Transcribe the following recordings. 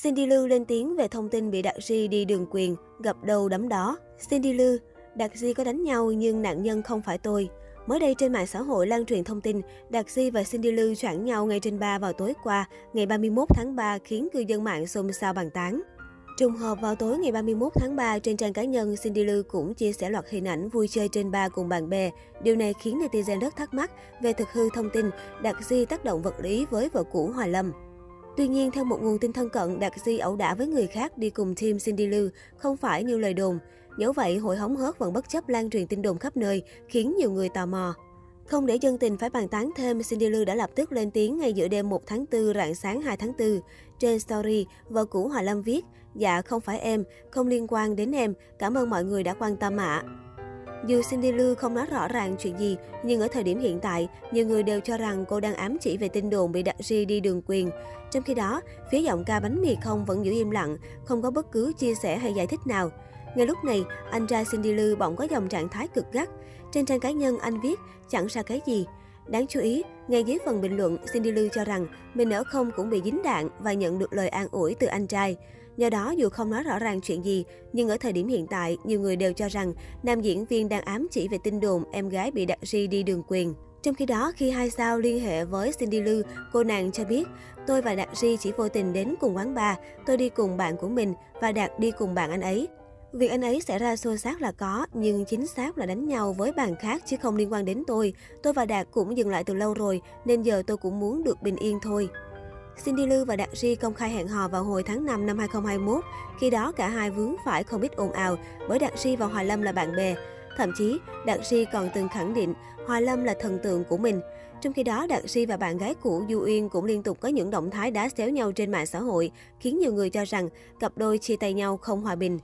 Cindy Lưu lên tiếng về thông tin bị Đạt Di đi đường quyền, gặp đầu đấm đó. Cindy Lưu, Đạt Di có đánh nhau nhưng nạn nhân không phải tôi. Mới đây trên mạng xã hội lan truyền thông tin Đạt Di và Cindy Lưu choảng nhau ngay trên ba vào tối qua, ngày 31 tháng 3 khiến cư dân mạng xôn xao bàn tán. Trùng hợp vào tối ngày 31 tháng 3, trên trang cá nhân, Cindy Lưu cũng chia sẻ loạt hình ảnh vui chơi trên ba cùng bạn bè. Điều này khiến netizen rất thắc mắc về thực hư thông tin Đạt Di tác động vật lý với vợ cũ Hoài Lâm. Tuy nhiên, theo một nguồn tin thân cận, Đạt Di ẩu đả với người khác đi cùng team Cindy Lưu không phải như lời đồn. Dẫu vậy, hội hóng hớt vẫn bất chấp lan truyền tin đồn khắp nơi, khiến nhiều người tò mò. Không để dân tình phải bàn tán thêm, Cindy Lưu đã lập tức lên tiếng ngay giữa đêm 1 tháng 4 rạng sáng 2 tháng 4. Trên story, vợ cũ Hòa Lâm viết, Dạ không phải em, không liên quan đến em, cảm ơn mọi người đã quan tâm ạ. À. Dù Cindy Lou không nói rõ ràng chuyện gì, nhưng ở thời điểm hiện tại, nhiều người đều cho rằng cô đang ám chỉ về tin đồn bị đặt ri đi đường quyền. Trong khi đó, phía giọng ca bánh mì không vẫn giữ im lặng, không có bất cứ chia sẻ hay giải thích nào. Ngay lúc này, anh trai Cindy Lou bỗng có dòng trạng thái cực gắt. Trên trang cá nhân anh viết, chẳng ra cái gì. Đáng chú ý, ngay dưới phần bình luận, Cindy Lou cho rằng mình ở không cũng bị dính đạn và nhận được lời an ủi từ anh trai. Do đó, dù không nói rõ ràng chuyện gì, nhưng ở thời điểm hiện tại, nhiều người đều cho rằng nam diễn viên đang ám chỉ về tin đồn em gái bị đặt ri đi đường quyền. Trong khi đó, khi hai sao liên hệ với Cindy Lou, cô nàng cho biết, tôi và Đạt Ri chỉ vô tình đến cùng quán bar, tôi đi cùng bạn của mình và Đạt đi cùng bạn anh ấy. Việc anh ấy xảy ra xô xát là có, nhưng chính xác là đánh nhau với bạn khác chứ không liên quan đến tôi. Tôi và Đạt cũng dừng lại từ lâu rồi, nên giờ tôi cũng muốn được bình yên thôi. Cindy Lư và Đạt Ri công khai hẹn hò vào hồi tháng 5 năm 2021. Khi đó cả hai vướng phải không ít ồn ào bởi Đạt Ri và Hoài Lâm là bạn bè. Thậm chí, Đạt Ri còn từng khẳng định Hoài Lâm là thần tượng của mình. Trong khi đó, Đạt Ri và bạn gái cũ Du Uyên cũng liên tục có những động thái đá xéo nhau trên mạng xã hội, khiến nhiều người cho rằng cặp đôi chia tay nhau không hòa bình.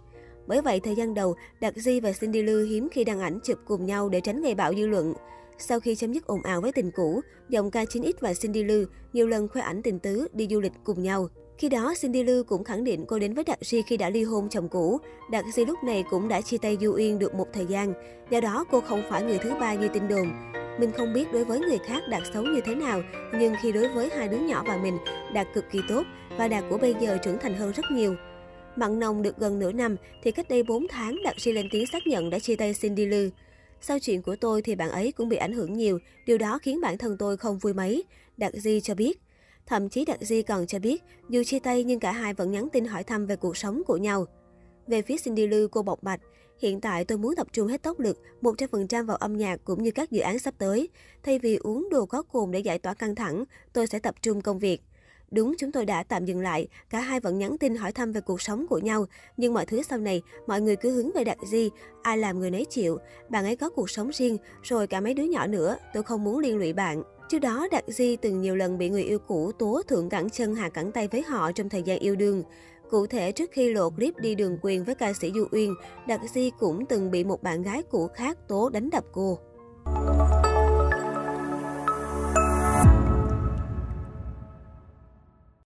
Bởi vậy, thời gian đầu, Đạt Di và Cindy Lư hiếm khi đăng ảnh chụp cùng nhau để tránh gây bạo dư luận. Sau khi chấm dứt ồn ào với tình cũ, dòng ca 9X và Cindy Lư nhiều lần khoe ảnh tình tứ đi du lịch cùng nhau. Khi đó, Cindy Lư cũng khẳng định cô đến với Đạt Di khi đã ly hôn chồng cũ. Đạt Di lúc này cũng đã chia tay Du Yên được một thời gian, do đó cô không phải người thứ ba như tin đồn. Mình không biết đối với người khác Đạt xấu như thế nào, nhưng khi đối với hai đứa nhỏ và mình, Đạt cực kỳ tốt và Đạt của bây giờ trưởng thành hơn rất nhiều. Mặn nồng được gần nửa năm thì cách đây 4 tháng Đạt Si lên tiếng xác nhận đã chia tay Cindy Lư. Sau chuyện của tôi thì bạn ấy cũng bị ảnh hưởng nhiều, điều đó khiến bản thân tôi không vui mấy, Đặng Di cho biết. Thậm chí Đặng Di còn cho biết, dù chia tay nhưng cả hai vẫn nhắn tin hỏi thăm về cuộc sống của nhau. Về phía Cindy lưu cô bộc bạch, hiện tại tôi muốn tập trung hết tốc lực 100% vào âm nhạc cũng như các dự án sắp tới. Thay vì uống đồ có cồn để giải tỏa căng thẳng, tôi sẽ tập trung công việc. Đúng chúng tôi đã tạm dừng lại, cả hai vẫn nhắn tin hỏi thăm về cuộc sống của nhau. Nhưng mọi thứ sau này, mọi người cứ hướng về Đạt Di, ai làm người nấy chịu. Bạn ấy có cuộc sống riêng, rồi cả mấy đứa nhỏ nữa, tôi không muốn liên lụy bạn. Trước đó, Đạt Di từng nhiều lần bị người yêu cũ tố thượng cẳng chân hạ cẳng tay với họ trong thời gian yêu đương. Cụ thể, trước khi lộ clip đi đường quyền với ca sĩ Du Uyên, Đạt Di cũng từng bị một bạn gái cũ khác tố đánh đập cô.